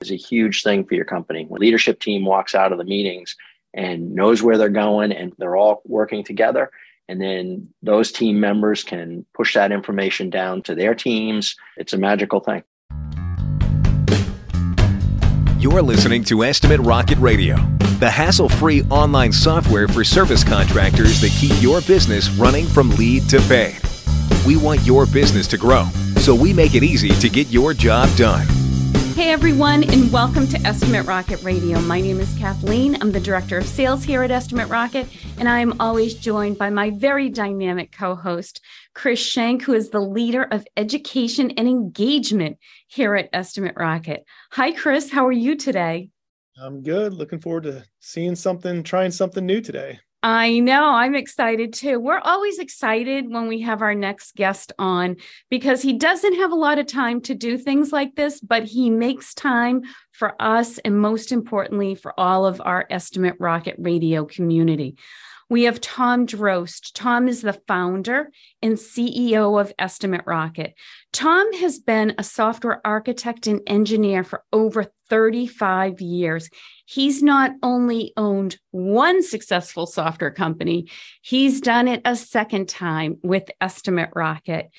is a huge thing for your company. When leadership team walks out of the meetings and knows where they're going and they're all working together, and then those team members can push that information down to their teams. It's a magical thing. You're listening to Estimate Rocket Radio, the hassle free online software for service contractors that keep your business running from lead to paid. We want your business to grow, so we make it easy to get your job done. Hey everyone, and welcome to Estimate Rocket Radio. My name is Kathleen. I'm the Director of Sales here at Estimate Rocket, and I am always joined by my very dynamic co host, Chris Shank, who is the leader of education and engagement here at Estimate Rocket. Hi, Chris. How are you today? I'm good. Looking forward to seeing something, trying something new today. I know. I'm excited too. We're always excited when we have our next guest on because he doesn't have a lot of time to do things like this, but he makes time for us and most importantly, for all of our Estimate Rocket Radio community. We have Tom Droste. Tom is the founder and CEO of Estimate Rocket. Tom has been a software architect and engineer for over 35 years. He's not only owned one successful software company, he's done it a second time with Estimate Rocket.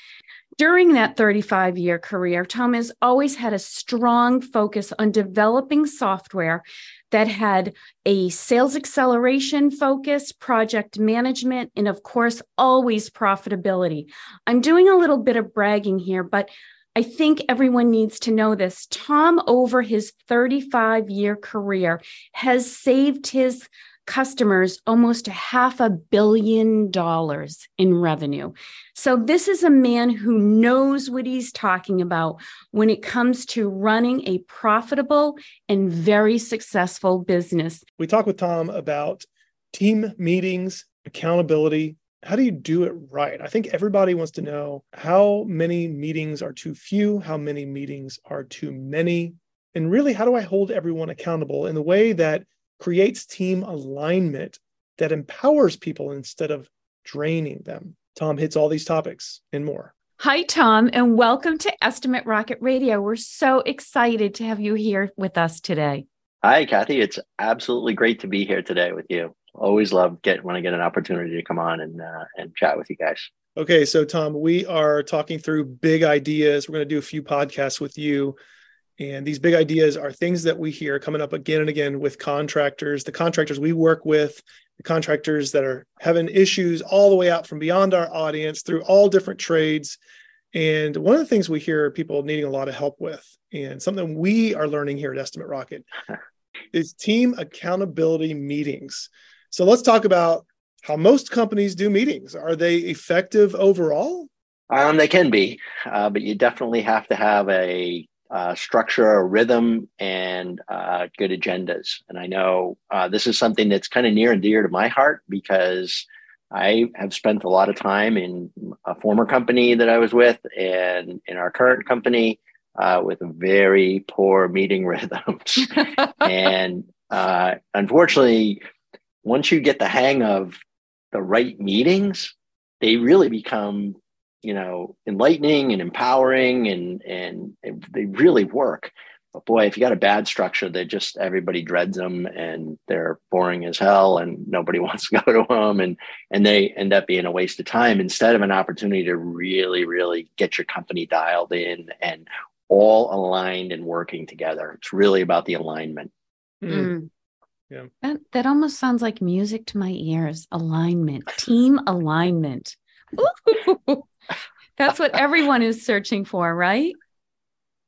During that 35 year career, Tom has always had a strong focus on developing software that had a sales acceleration focus, project management, and of course, always profitability. I'm doing a little bit of bragging here, but I think everyone needs to know this. Tom, over his 35 year career, has saved his customers almost a half a billion dollars in revenue. So, this is a man who knows what he's talking about when it comes to running a profitable and very successful business. We talk with Tom about team meetings, accountability. How do you do it right? I think everybody wants to know how many meetings are too few, how many meetings are too many, and really, how do I hold everyone accountable in the way that creates team alignment that empowers people instead of draining them. Tom hits all these topics and more. Hi, Tom, and welcome to Estimate Rocket Radio. We're so excited to have you here with us today. Hi, Kathy. It's absolutely great to be here today with you. Always love get when I get an opportunity to come on and uh, and chat with you guys. Okay, so Tom, we are talking through big ideas. We're going to do a few podcasts with you and these big ideas are things that we hear coming up again and again with contractors, the contractors we work with, the contractors that are having issues all the way out from beyond our audience through all different trades. And one of the things we hear people needing a lot of help with, and something we are learning here at Estimate Rocket, is team accountability meetings. So let's talk about how most companies do meetings. Are they effective overall? Um, they can be, uh, but you definitely have to have a uh, structure, rhythm, and uh, good agendas. And I know uh, this is something that's kind of near and dear to my heart because I have spent a lot of time in a former company that I was with and in our current company uh, with very poor meeting rhythms. and uh, unfortunately, once you get the hang of the right meetings, they really become you know enlightening and empowering and and, they really work. But boy if you got a bad structure that just everybody dreads them and they're boring as hell and nobody wants to go to them and and they end up being a waste of time instead of an opportunity to really really get your company dialed in and all aligned and working together. It's really about the alignment. Mm. yeah. That, that almost sounds like music to my ears. Alignment. Team alignment That's what everyone is searching for, right?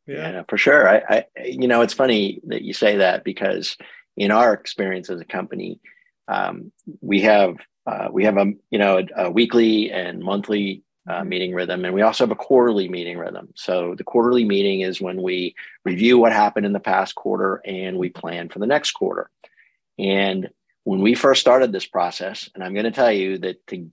Yeah, yeah for sure. I, I, you know, it's funny that you say that because in our experience as a company, um, we have uh, we have a you know a, a weekly and monthly uh, mm-hmm. meeting rhythm, and we also have a quarterly meeting rhythm. So the quarterly meeting is when we review what happened in the past quarter and we plan for the next quarter. And when we first started this process, and I'm going to tell you that to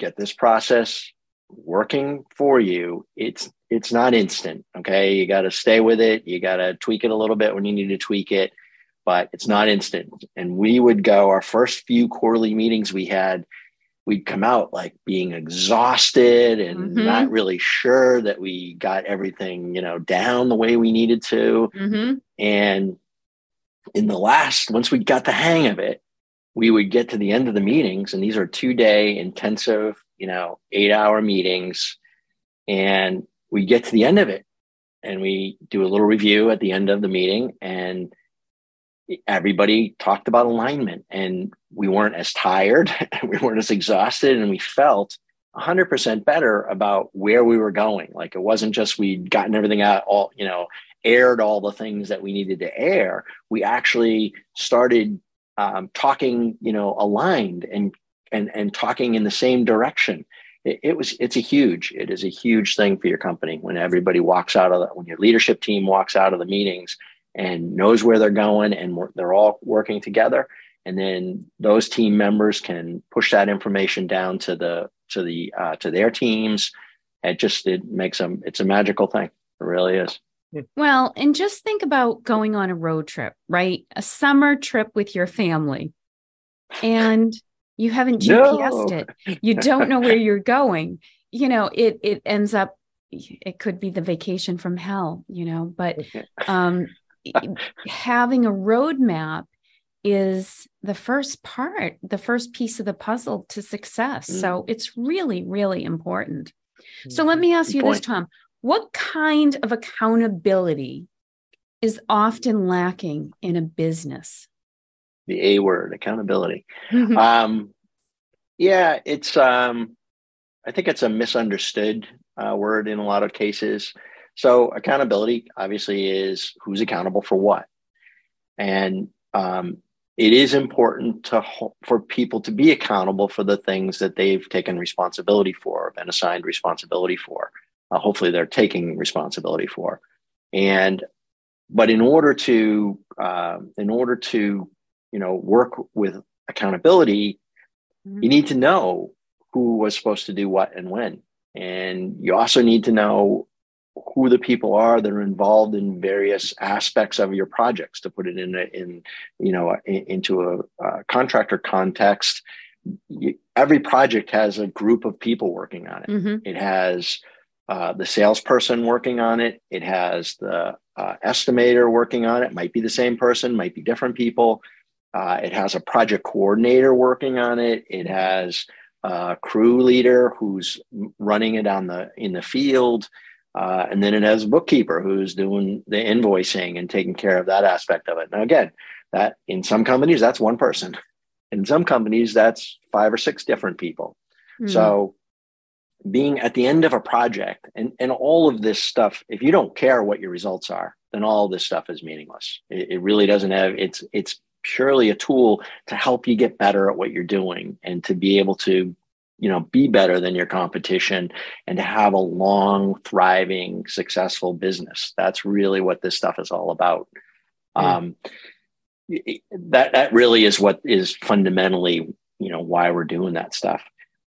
get this process working for you it's it's not instant okay you got to stay with it you got to tweak it a little bit when you need to tweak it but it's not instant and we would go our first few quarterly meetings we had we'd come out like being exhausted and Mhm. not really sure that we got everything, you know, down the way we needed to. hmm And in the last, once we got the hang of it, we would get to the end of the meetings, and these are two day intensive, you know, eight hour meetings. And we get to the end of it, and we do a little review at the end of the meeting, and everybody talked about alignment, and we weren't as tired, we weren't as exhausted, and we felt 100% better about where we were going. Like it wasn't just we'd gotten everything out, all, you know, aired all the things that we needed to air. We actually started um, talking, you know, aligned and and and talking in the same direction. It, it, was it's a huge it is a huge thing for your company when everybody walks out of the, when your leadership team walks out of the meetings and knows where they're going and they're all working together. And then those team members can push that information down to the to the uh, to their teams. It just it makes them it's a magical thing. It really is. Well, and just think about going on a road trip, right? A summer trip with your family, and you haven't GPSed No. it. You don't know where you're going. You know, it it ends up. It could be the vacation from hell, you know. But um, having a roadmap is the first part, the first piece of the puzzle to success. So it's really, really important. So let me ask Good you this. Tom. What kind of accountability is often lacking in a business? The a word accountability. Um yeah it's um i think it's a misunderstood uh, word in a lot of cases. So accountability obviously is who's accountable for what. And um it is important to ho- for people to be accountable for the things that they've taken responsibility for been assigned responsibility for uh, hopefully they're taking responsibility for. And but in order to uh, in order to you know work with accountability you need to know who was supposed to do what and when and you also need to know who the people are that are involved in various aspects of your projects to put it in a, in you know in, into a, uh contractor context you, every project has a group of people working on it Mhm. it has uh, the salesperson working on it. It has the uh, estimator working on it. Might be the same person, might be different people. Uh, it has a project coordinator working on it. It has a crew leader who's running it on the in the field, uh, and then it has a bookkeeper who's doing the invoicing and taking care of that aspect of it. Now, again, that in some companies that's one person. In some companies that's five or six different people. Mhm. So being at the end of a project and, and all of this stuff, if you don't care what your results are, then all this stuff is meaningless. It, it really doesn't have it's it's purely a tool to help you get better at what you're doing and to be able to you know be better than your competition and to have a long thriving successful business. That's really what this stuff is all about. Yeah. um, that that really is what is fundamentally you know why we're doing that stuff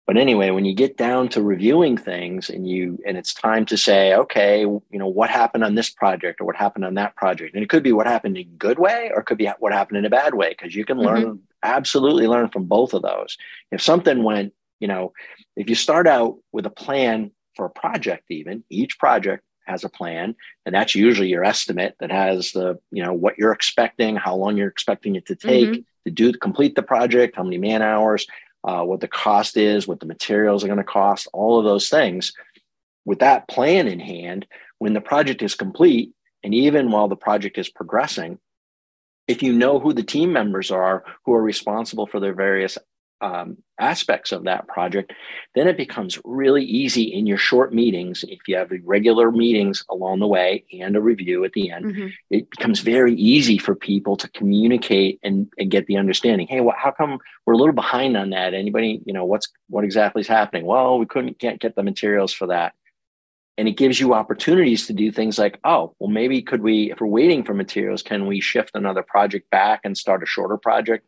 but anyway when you get down to reviewing things and you and it's time to say okay you know what happened on this project or what happened on that project? And it could be what happened in a good way or it could be what happened in a bad way because you can learn mm-hmm. absolutely learn from both of those. If something went you know if you start out with a plan for a project even each project has a plan and that's usually your estimate that has the you know what you're expecting how long you're expecting it to take mm-hmm. to do complete the project how many man hours uh, what the cost is, what the materials are going to cost, all of those things. With that plan in hand, when the project is complete, and even while the project is progressing, if you know who the team members are who are responsible for their various um, aspects of that project, then it becomes really easy in your short meetings. If you have regular meetings along the way and a review at the end, Mhm. it becomes very easy for people to communicate and, and get the understanding. Hey, well, how come we're a little behind on that? Anybody, you know, what's what exactly is happening? Well, we couldn't can't get the materials for that. And it gives you opportunities to do things like, oh, well, maybe could we, if we're waiting for materials, can we shift another project back and start a shorter project?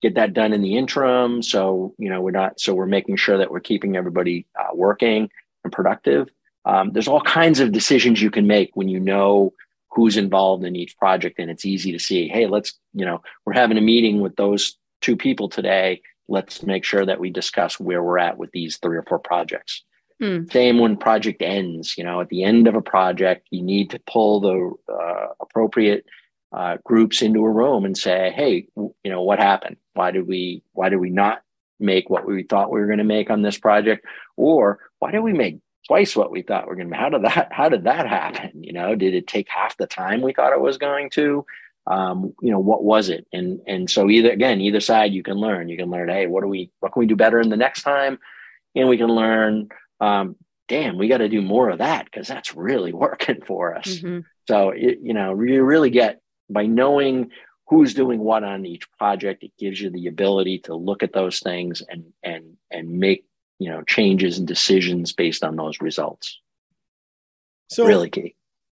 Get that done in the interim. So, you know, we're not, so we're making sure that we're keeping everybody uh, working and productive. Um, there's all kinds of decisions you can make when you know who's involved in each project and it's easy to see hey let's you know we're having a meeting with those two people today let's make sure that we discuss where we're at with these three or four projects. Hmm. Same when project ends. You know, at the end of a project, you need to pull the uh, appropriate uh, groups into a room and say, "Hey, you know, what happened? Why did we? Why did we not make what we thought we were going to make on this project? Or why did we make twice what we thought we are going to? How did that? How did that happen? You know, did it take half the time we thought it was going to? Um, you know, what was it? And and so either again, either side, you can learn. You can learn, hey, what do we? What can we do better in the next time? And we can learn um, damn, we got to do more of that because that's really working for us. Mm-hmm. So, it, you know, you really get by knowing who's doing what on each project, it gives you the ability to look at those things and and and make you know changes and decisions based on those results. So really key.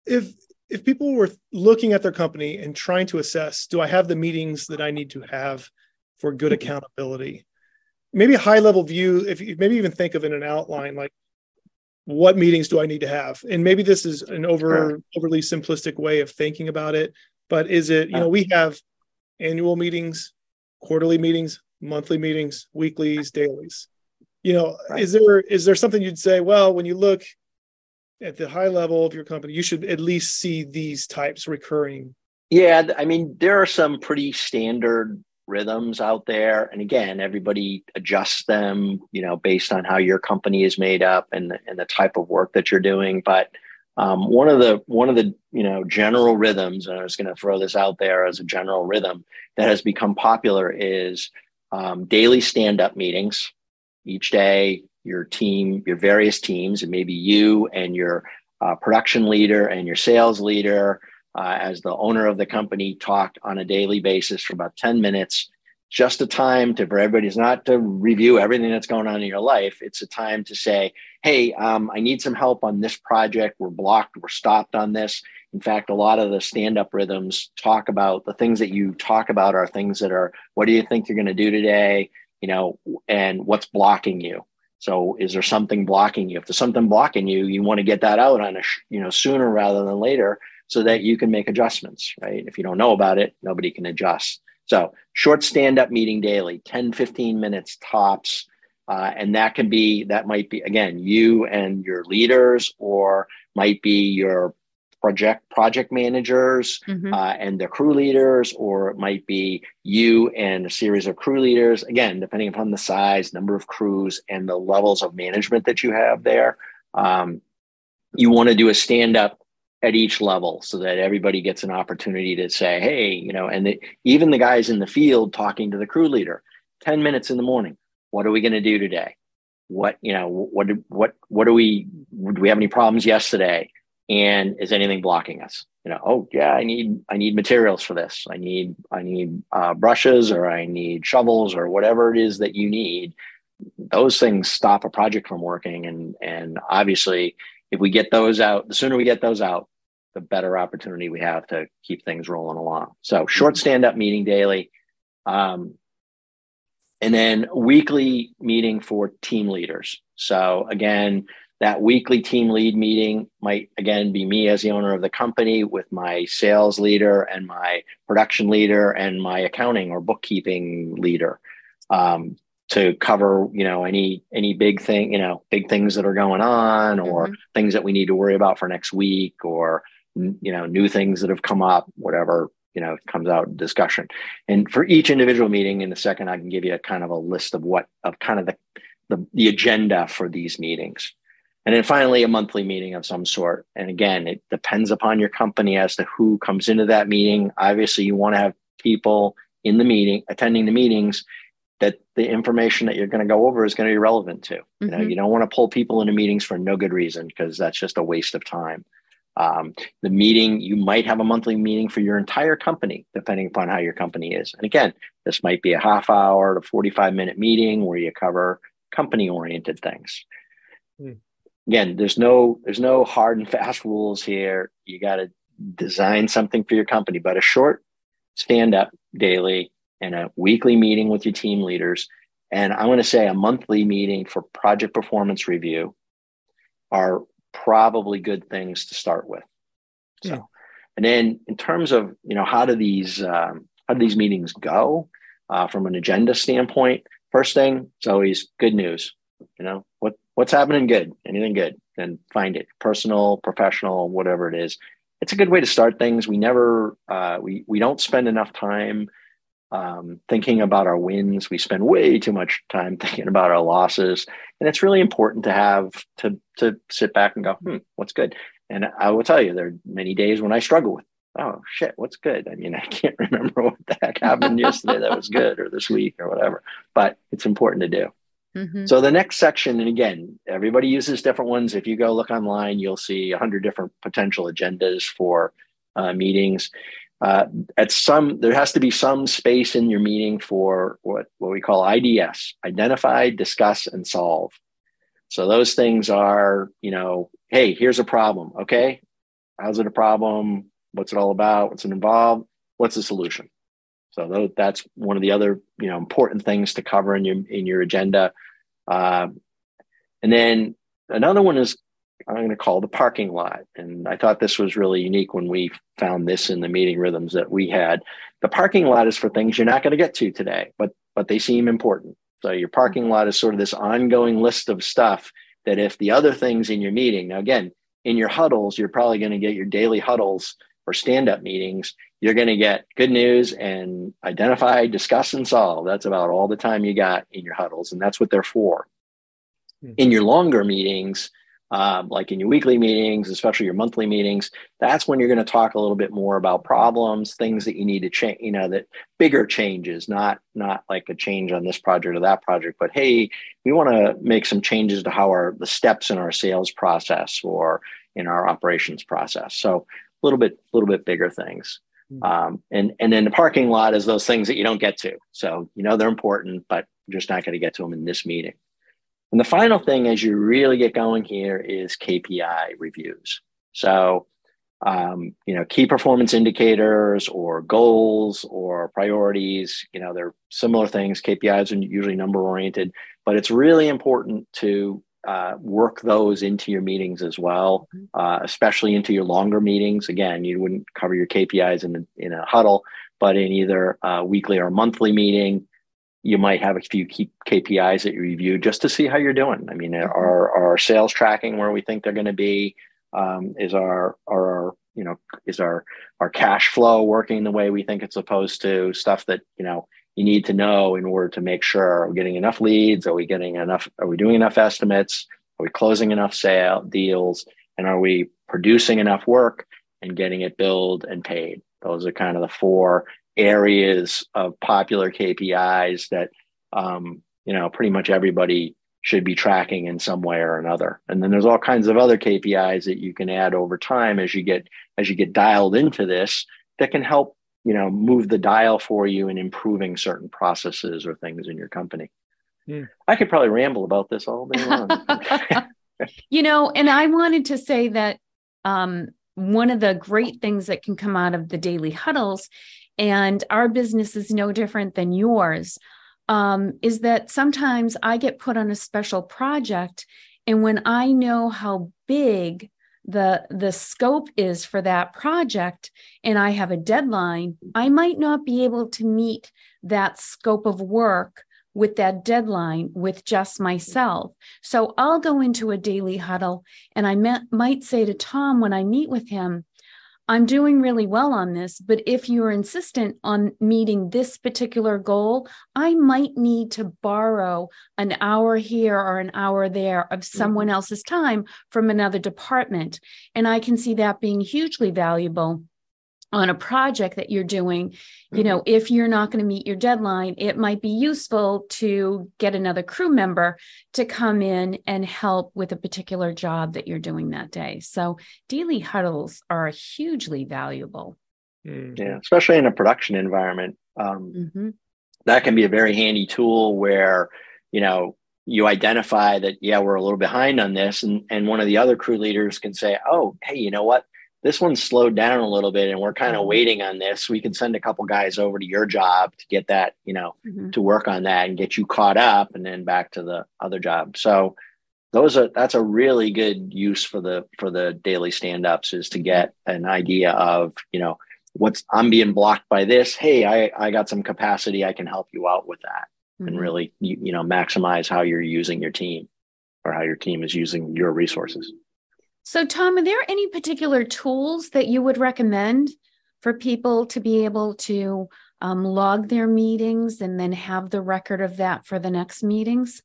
If if people were looking at their company and trying to assess, do I have the meetings that I need to have for good Mm-hmm. accountability? maybe a high level view if you maybe even think of in an outline like what meetings do i need to have and maybe this is an over Sure. overly simplistic way of thinking about it but is it you know we have annual meetings quarterly meetings monthly meetings weeklies dailies you know Right. is there is there something you'd say well when you look at the high level of your company you should at least see these types recurring Yeah, I mean, there are some pretty standard rhythms out there, and again, everybody adjusts them, you know, based on how your company is made up and and the type of work that you're doing. But um, one of the one of the you know general rhythms, and I was going to throw this out there as a general rhythm that has become popular is um, daily stand-up meetings. Each day, your team, your various teams, and maybe you and your uh, production leader and your sales leader uh, as the owner of the company talk on a daily basis for about 10 minutes just a time to for everybody's not to review everything that's going on in your life it's a time to say hey um, i need some help on this project. We're blocked. We're stopped on this. In fact a lot of the stand-up rhythms talk about the things that you talk about are things that are what do you think you're going to do today? You know and what's blocking you? So is there something blocking you? If there's something blocking you you want to get that out on a you know sooner rather than later so that you can make adjustments, right? If you don't know about it, nobody can adjust. So short stand up meeting daily, 10, 15 minutes tops. Uh, and that can be, that might be, again, you and your leaders, or might be your project project managers Mhm. uh, and the crew leaders, or it might be you and a series of crew leaders. Again, depending upon the size, number of crews, and the levels of management that you have there. Um, you want to do a stand up at each level so that everybody gets an opportunity to say, hey, you know, and the, even the guys in the field talking to the crew leader, 10 minutes in the morning, what are we going to do today? What, you know, what, what, what do we, do we have any problems yesterday? And is anything blocking us? You know, oh yeah, I need, I need materials for this. I need, I need uh, brushes or I need shovels or whatever it is that you need. Those things stop a project from working. And, and obviously if we get those out, the sooner we get those out, the better opportunity we have to keep things rolling along. So short stand up meeting daily. Um, and then weekly meeting for team leaders. So again, that weekly team lead meeting might again be me as the owner of the company with my sales leader and my production leader and my accounting or bookkeeping leader. Um, to cover you know any any big thing you know big things that are going on or Mhm. things that we need to worry about for next week or you know new things that have come up whatever you know comes out in discussion. And for each individual meeting in a second i can give you a kind of a list of what of kind of the the, the agenda for these meetings. And then finally a monthly meeting of some sort. And again it depends upon your company as to who comes into that meeting. Obviously you want to have people in the meeting attending the meetings that the information that you're going to go over is going to be relevant to. You know, mm-hmm. you don't want to pull people into meetings for no good reason because that's just a waste of time. Um, the meeting, you might have a monthly meeting for your entire company, depending upon how your company is. And again, this might be a half hour to 45 minute meeting where you cover company oriented things. Hmm. Again, there's no there's no hard and fast rules here. You got to design something for your company, but a short stand up daily and a weekly meeting with your team leaders. And I'm going to say a monthly meeting for project performance review are probably good things to start with. So, Yeah. and then in terms of, you know, how do these, um, how do these meetings go uh, from an agenda standpoint? first thing it's always good news you know what what's happening good anything good then find it personal professional whatever it is it's a good way to start things we never uh, we we don't spend enough time um, thinking about our wins. We spend way too much time thinking about our losses. And it's really important to have to to sit back and go hmm what's good? And i will tell you there are many days when i struggle with oh shit what's good? I mean i can't remember what the heck happened yesterday that was good or this week or whatever but it's important to do. Mm-hmm. so the next section and again everybody uses different ones. If you go look online you'll see a 100 different potential agendas for uh, meetings uh, at some there has to be some space in your meeting for what what we call ids identify discuss and solve. So those things are you know hey here's a problem okay? How's it a problem? What's it all about? What's it involved? What's the solution? So that's one of the other you know important things to cover in your in your agenda. Uh, and then another one is i'm going to call the parking lot and i thought this was really unique when we found this in the meeting rhythms that we had the parking lot is for things you're not going to get to today but but they seem important so your parking lot is sort of this ongoing list of stuff that if the other things in your meeting now again in your huddles you're probably going to get your daily huddles or stand up meetings, you're going to get good news and identify, discuss, and solve. That's about all the time you got in your huddles, and that's what they're for. Mm-hmm. In your longer meetings, um, like in your weekly meetings, especially your monthly meetings, that's when you're going to talk a little bit more about problems, things that you need to change, you know, that bigger changes, not not like a change on this project or that project, but hey, we want to make some changes to how our the steps in our sales process or in our operations process. So a little bit, a little bit bigger things. Hmm. Um, and and then the parking lot is those things that you don't get to. So you know they're important, but you're just not going to get to them in this meeting. And the final thing, as you really get going here, is KPI reviews. So um, you know, key performance indicators or goals or priorities. You know, they're similar things. KPIs are usually number oriented, but it's really important to uh, work those into your meetings as well, uh, especially into your longer meetings. Again, you wouldn't cover your KPIs in in a huddle, but in either a weekly or monthly meeting, you might have a few key KPIs that you review just to see how you're doing. I mean, mm-hmm. are our sales tracking where we think they're going to be? Um, is our our you know is our our cash flow working the way we think it's supposed to? Stuff that you know you need to know in order to make sure are we getting enough leads are we getting enough are we doing enough estimates are we closing enough sale deals and are we producing enough work and getting it billed and paid those are kind of the four areas of popular kpis that um, you know pretty much everybody should be tracking in some way or another and then there's all kinds of other kpis that you can add over time as you get as you get dialed into this that can help you know move the dial for you in improving certain processes or things in your company yeah. Hmm. i could probably ramble about this all day long you know and i wanted to say that um, one of the great things that can come out of the daily huddles and our business is no different than yours um, is that sometimes i get put on a special project and when i know how big the the scope is for that project and i have a deadline i might not be able to meet that scope of work with that deadline with just myself. So i'll go into a daily huddle and i met, might say to tom when i meet with him I'm doing really well on this, but if you're insistent on meeting this particular goal, I might need to borrow an hour here or an hour there of someone mm-hmm. else's time from another department. And I can see that being hugely valuable on a project that you're doing you know mm-hmm. if you're not going to meet your deadline it might be useful to get another crew member to come in and help with a particular job that you're doing that day so daily huddles are hugely valuable mm-hmm. yeah especially in a production environment um, mm-hmm. that can be a very handy tool where you know you identify that yeah we're a little behind on this and and one of the other crew leaders can say oh hey you know what this one's slowed down a little bit and we're kind of mm-hmm. waiting on this we can send a couple guys over to your job to get that you know mm-hmm. to work on that and get you caught up and then back to the other job so those are that's a really good use for the for the daily stand-ups is to get an idea of you know what's i'm being blocked by this hey i i got some capacity i can help you out with that mm-hmm. and really you, you know maximize how you're using your team or how your team is using your resources. So, Tom, are there any particular tools that you would recommend for people to be able to um, log their meetings and then have the record of that for the next meetings?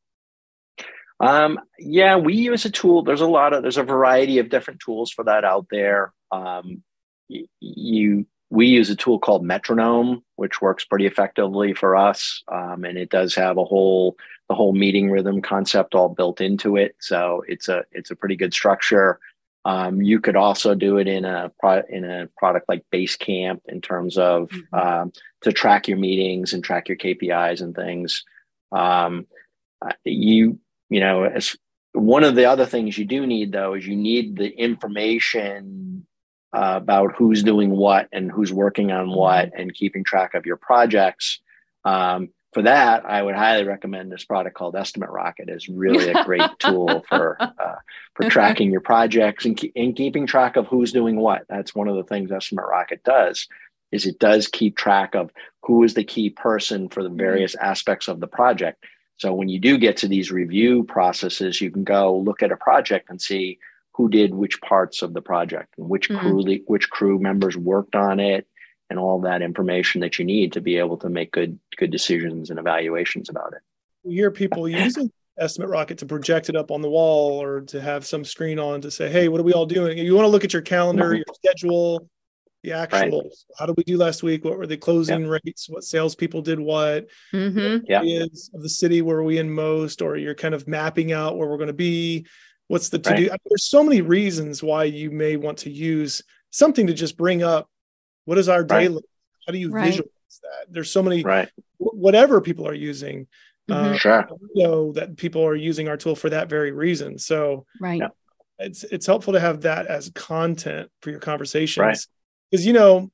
Um, yeah, we use a tool. There's a lot of there's a variety of different tools for that out there. Um, you we use a tool called Metronome, which works pretty effectively for us, um, and it does have a whole the whole meeting rhythm concept all built into it. So it's a it's a pretty good structure. Um, you could also do it in a pro- in a product like Basecamp in terms of mm-hmm. um, to track your meetings and track your KPIs and things. Um, you you know, as one of the other things you do need though is you need the information uh, about who's doing what and who's working on what mm-hmm. and keeping track of your projects. For that, I would highly recommend this product called Estimate Rocket. is really a great tool for uh, for tracking your projects and, and keeping track of who's doing what. That's one of the things Estimate Rocket does is it does keep track of who is the key person for the mm-hmm. various aspects of the project. So when you do get to these review processes, you can go look at a project and see who did which parts of the project and which mm-hmm. crew which crew members worked on it and all that information that you need to be able to make good good decisions and evaluations about it. We hear people using Estimate Rocket to project it up on the wall or to have some screen on to say, "Hey, what are we all doing?" You want to look at your calendar, mm-hmm. your schedule, the actuals. Right. How did we do last week? What were the closing rates? What salespeople did what? Mm-hmm. Yeah. of the city where we in most, or you're kind of mapping out where we're going to be. What's the to do? Right. I mean, there's so many reasons why you may want to use something to just bring up what is our day right. How do you right. visualize that? There's so many, right. whatever people are using. Mm-hmm. Uh, sure. You know that people are using our tool for that very reason. So, right. It's it's helpful to have that as content for your conversations. Right. Because you know,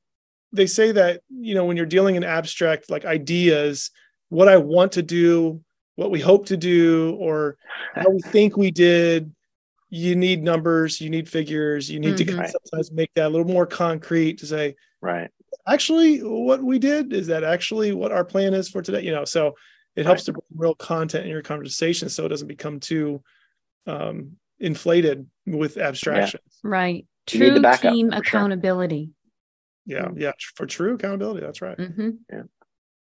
they say that you know when you're dealing in abstract like ideas, what I want to do, what we hope to do, or how we think we did, you need numbers, you need figures, you need mm-hmm. to kind of sometimes make that a little more concrete to say, right actually what we did is that actually what our plan is for today you know so it helps right. to bring real content in your conversation so it doesn't become too um, inflated with abstractions yeah. right true team accountability sure. yeah yeah for true accountability that's right mm-hmm. yeah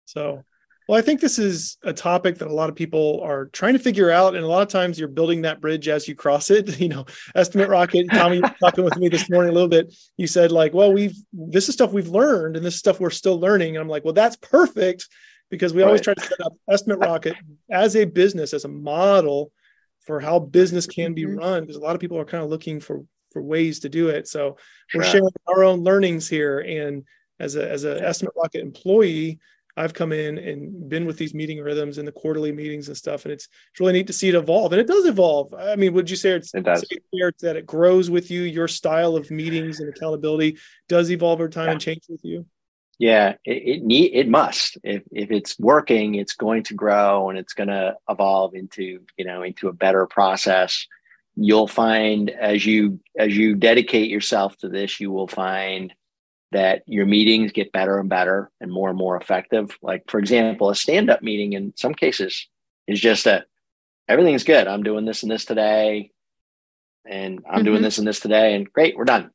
so well, I think this is a topic that a lot of people are trying to figure out, and a lot of times you're building that bridge as you cross it. You know, estimate rocket. Tommy, talking with me this morning a little bit. You said like, "Well, we've this is stuff we've learned, and this stuff we're still learning." And I'm like, "Well, that's perfect," because we right. always try to set up estimate rocket as a business, as a model for how business can be mm-hmm. run. Because a lot of people are kind of looking for for ways to do it. So we're sharing our own learnings here, and as a as an estimate rocket employee I've come in and been with these meeting rhythms and the quarterly meetings and stuff, and it's it's really neat to see it evolve. And it does evolve. I mean, would you say it's it does. that it grows with you? Your style of meetings and accountability does evolve over time yeah. and change with you. Yeah, it it, need, it must. If if it's working, it's going to grow and it's going to evolve into you know into a better process. You'll find as you as you dedicate yourself to this, you will find that your meetings get better and better and more and more effective. Like, for example, a stand up meeting in some cases is just that everything's good. I'm doing this and this today, and I'm mm-hmm. doing this and this today, and great, we're done.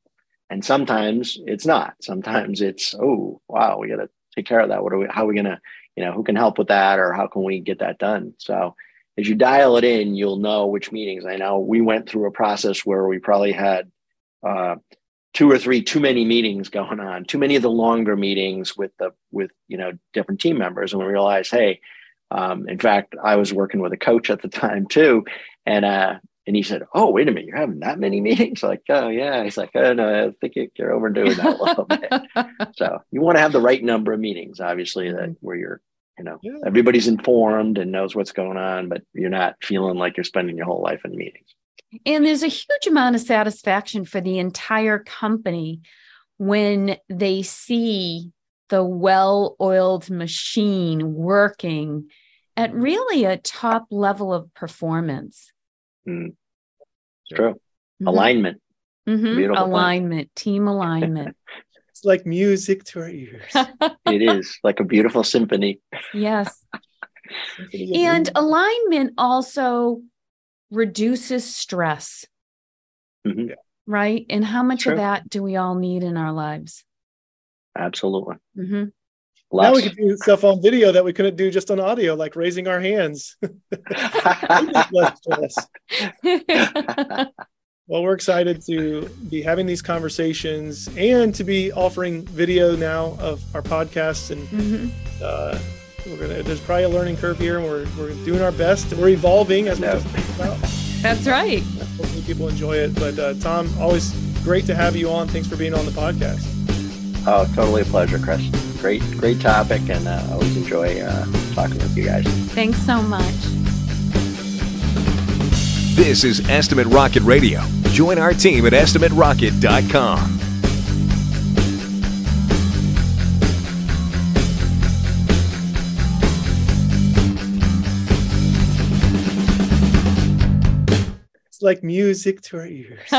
And sometimes it's not. Sometimes it's, oh, wow, we got to take care of that. What are we, how are we going to, you know, who can help with that or how can we get that done? So, as you dial it in, you'll know which meetings. I know we went through a process where we probably had uh, two or three too many meetings going on, too many of the longer meetings with the with you know different team members, and we realized, hey, um, in fact, I was working with a coach at the time too, and uh, and he said, "Oh, wait a minute, you're having that many meetings?" Like, oh yeah. He's like, "Oh no, I think you're overdoing that a little bit." so you want to have the right number of meetings, obviously, that where you're you know yeah. everybody's informed and knows what's going on, but you're not feeling like you're spending your whole life in meetings. And there's a huge amount of satisfaction for the entire company when they see the well oiled machine working at really a top level of performance. Mm. True. Mm-hmm. Alignment. Mm-hmm. Alignment, team alignment. it's like music to our ears. it is like a beautiful symphony. Yes. and alignment also reduces stress. Mm-hmm. Right. And how much of that do we all need in our lives? Absolutely. Mm-hmm. Now we can do stuff on video that we couldn't do just on audio, like raising our hands. well, we're excited to be having these conversations and to be offering video now of our podcasts. And mm-hmm. uh, we're gonna. There's probably a learning curve here, and we're we're doing our best. We're evolving as we just talked about. That's right. Hopefully, people enjoy it. But uh, Tom, always great to have you on. Thanks for being on the podcast. Oh, totally a pleasure, Chris. Great, great topic, and uh, always enjoy uh, talking with you guys. Thanks so much. This is Estimate Rocket Radio. Join our team at estimaterocket.com. like music to our ears.